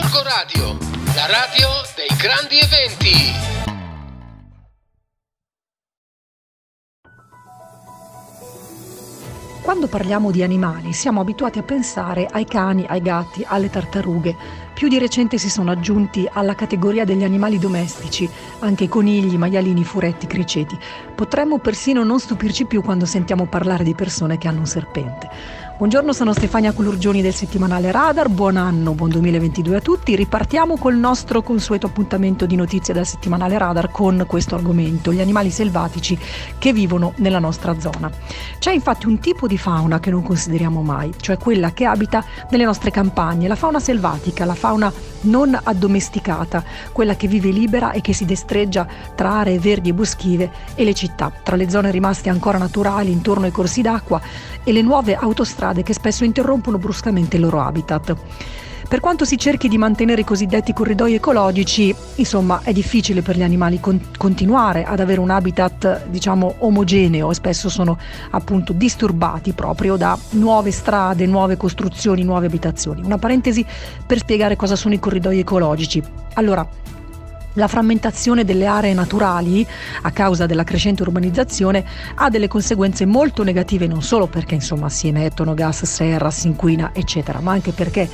Gorgo Radio, la radio dei grandi eventi. Quando parliamo di animali siamo abituati a pensare ai cani, ai gatti, alle tartarughe. Più di recente si sono aggiunti alla categoria degli animali domestici anche conigli, maialini, furetti, criceti. Potremmo persino non stupirci più quando sentiamo parlare di persone che hanno un serpente. Buongiorno, sono Stefania Colurgioni del settimanale Radar, buon anno, buon 2022 a tutti. Ripartiamo col nostro consueto appuntamento di notizie dal settimanale Radar con questo argomento, gli animali selvatici che vivono nella nostra zona. C'è infatti un tipo di fauna che non consideriamo mai, cioè quella che abita nelle nostre campagne, la fauna selvatica, la fauna non addomesticata, quella che vive libera e che si destreggia tra aree verdi e boschive e le città, tra le zone rimaste ancora naturali intorno ai corsi d'acqua e le nuove autostrade che spesso interrompono bruscamente il loro habitat. Per quanto si cerchi di mantenere i cosiddetti corridoi ecologici, insomma, è difficile per gli animali con- continuare ad avere un habitat, diciamo, omogeneo e spesso sono appunto disturbati proprio da nuove strade, nuove costruzioni, nuove abitazioni. Una parentesi per spiegare cosa sono i corridoi ecologici. Allora, la frammentazione delle aree naturali a causa della crescente urbanizzazione ha delle conseguenze molto negative non solo perché insomma si emettono gas serra, si inquina eccetera, ma anche perché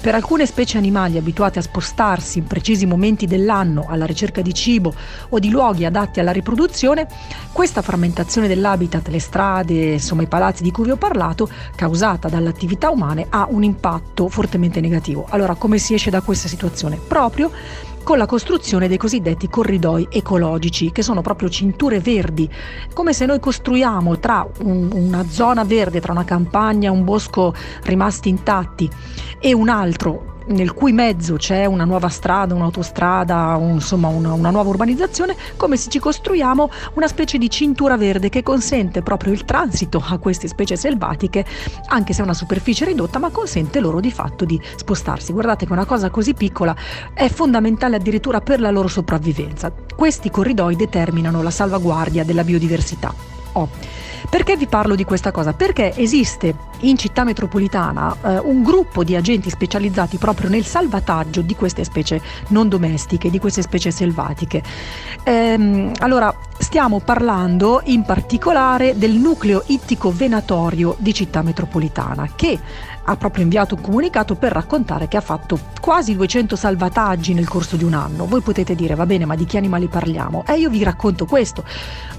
per alcune specie animali abituate a spostarsi in precisi momenti dell'anno alla ricerca di cibo o di luoghi adatti alla riproduzione, questa frammentazione dell'habitat, le strade, insomma i palazzi di cui vi ho parlato, causata dall'attività umane, ha un impatto fortemente negativo. Allora come si esce da questa situazione? Proprio con la costruzione dei cosiddetti corridoi ecologici, che sono proprio cinture verdi, come se noi costruiamo tra un, una zona verde, tra una campagna, un bosco rimasti intatti e un altro nel cui mezzo c'è una nuova strada, un'autostrada, un, insomma una, una, nuova urbanizzazione, come se ci costruiamo una specie di cintura verde che consente proprio il transito a queste specie selvatiche, anche se è una superficie ridotta, ma consente loro di fatto di spostarsi. Guardate che una cosa così piccola è fondamentale addirittura per la loro sopravvivenza. Questi corridoi determinano la salvaguardia della biodiversità. Oh. Perché vi parlo di questa cosa? Perché esiste in città metropolitana eh, un gruppo di agenti specializzati proprio nel salvataggio di queste specie non domestiche, di queste specie selvatiche. Ehm, allora, stiamo parlando in particolare del nucleo ittico venatorio di città metropolitana che ha proprio inviato un comunicato per raccontare che ha fatto quasi 200 salvataggi nel corso di un anno. Voi potete dire, va bene, ma di che animali parliamo? E eh, io vi racconto questo.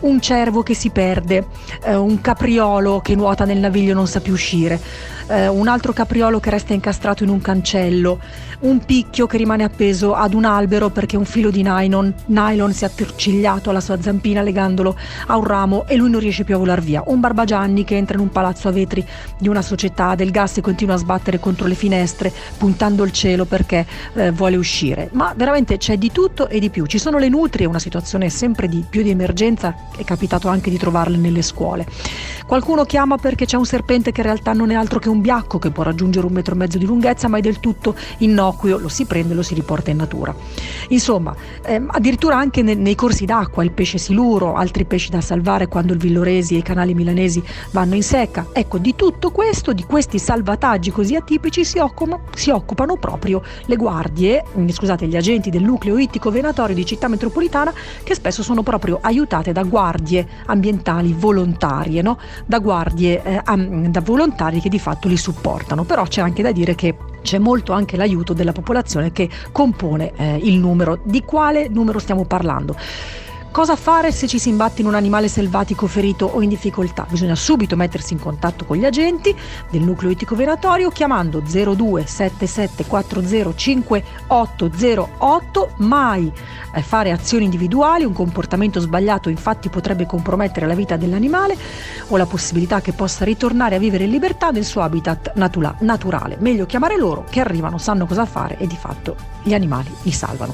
Un cervo che si perde, eh, un capriolo che nuota nel naviglio e non sa più uscire, eh, un altro capriolo che resta incastrato in un cancello, un picchio che rimane appeso ad un albero perché un filo di nylon, nylon si è attorcigliato alla sua zampina legandolo a un ramo e lui non riesce più a volar via, un barbagianni che entra in un palazzo a vetri di una società del gas e continua a sbattere contro le finestre puntando il cielo perché eh, vuole uscire, ma veramente c'è di tutto e di più, ci sono le nutrie, una situazione sempre di più di emergenza, è capitato anche di trovarle nelle scuole. Qualcuno chiama perché c'è un serpente che in realtà non è altro che un biacco che può raggiungere un metro e mezzo di lunghezza ma è del tutto innocuo, lo si prende e lo si riporta in natura. Insomma, ehm, addirittura anche ne- nei corsi d'acqua il pesce siluro, altri pesci da salvare quando il Villoresi e i canali milanesi vanno in secca. Ecco, di tutto questo, di questi salvataggi così atipici si occupano, si occupano proprio le guardie, scusate, gli agenti del nucleo ittico venatorio di città metropolitana che spesso sono proprio aiutate da guardie ambientali volontarie, no? Da guardie, eh, da volontari che di fatto li supportano. Però c'è anche da dire che c'è molto anche l'aiuto della popolazione che compone eh, il numero. Di quale numero stiamo parlando? Cosa fare se ci si imbatte in un animale selvatico ferito o in difficoltà? Bisogna subito mettersi in contatto con gli agenti del nucleo itico venatorio chiamando 02 7740 5808. Mai eh, fare azioni individuali, un comportamento sbagliato infatti potrebbe compromettere la vita dell'animale o la possibilità che possa ritornare a vivere in libertà nel suo habitat natura- naturale. Meglio chiamare loro che arrivano, sanno cosa fare e di fatto gli animali li salvano.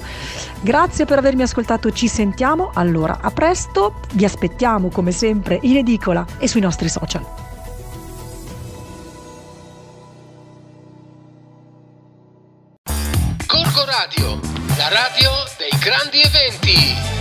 Grazie per avermi ascoltato, ci sentiamo. Allora, a presto, vi aspettiamo come sempre in edicola e sui nostri social. Corco Radio, la radio dei grandi eventi.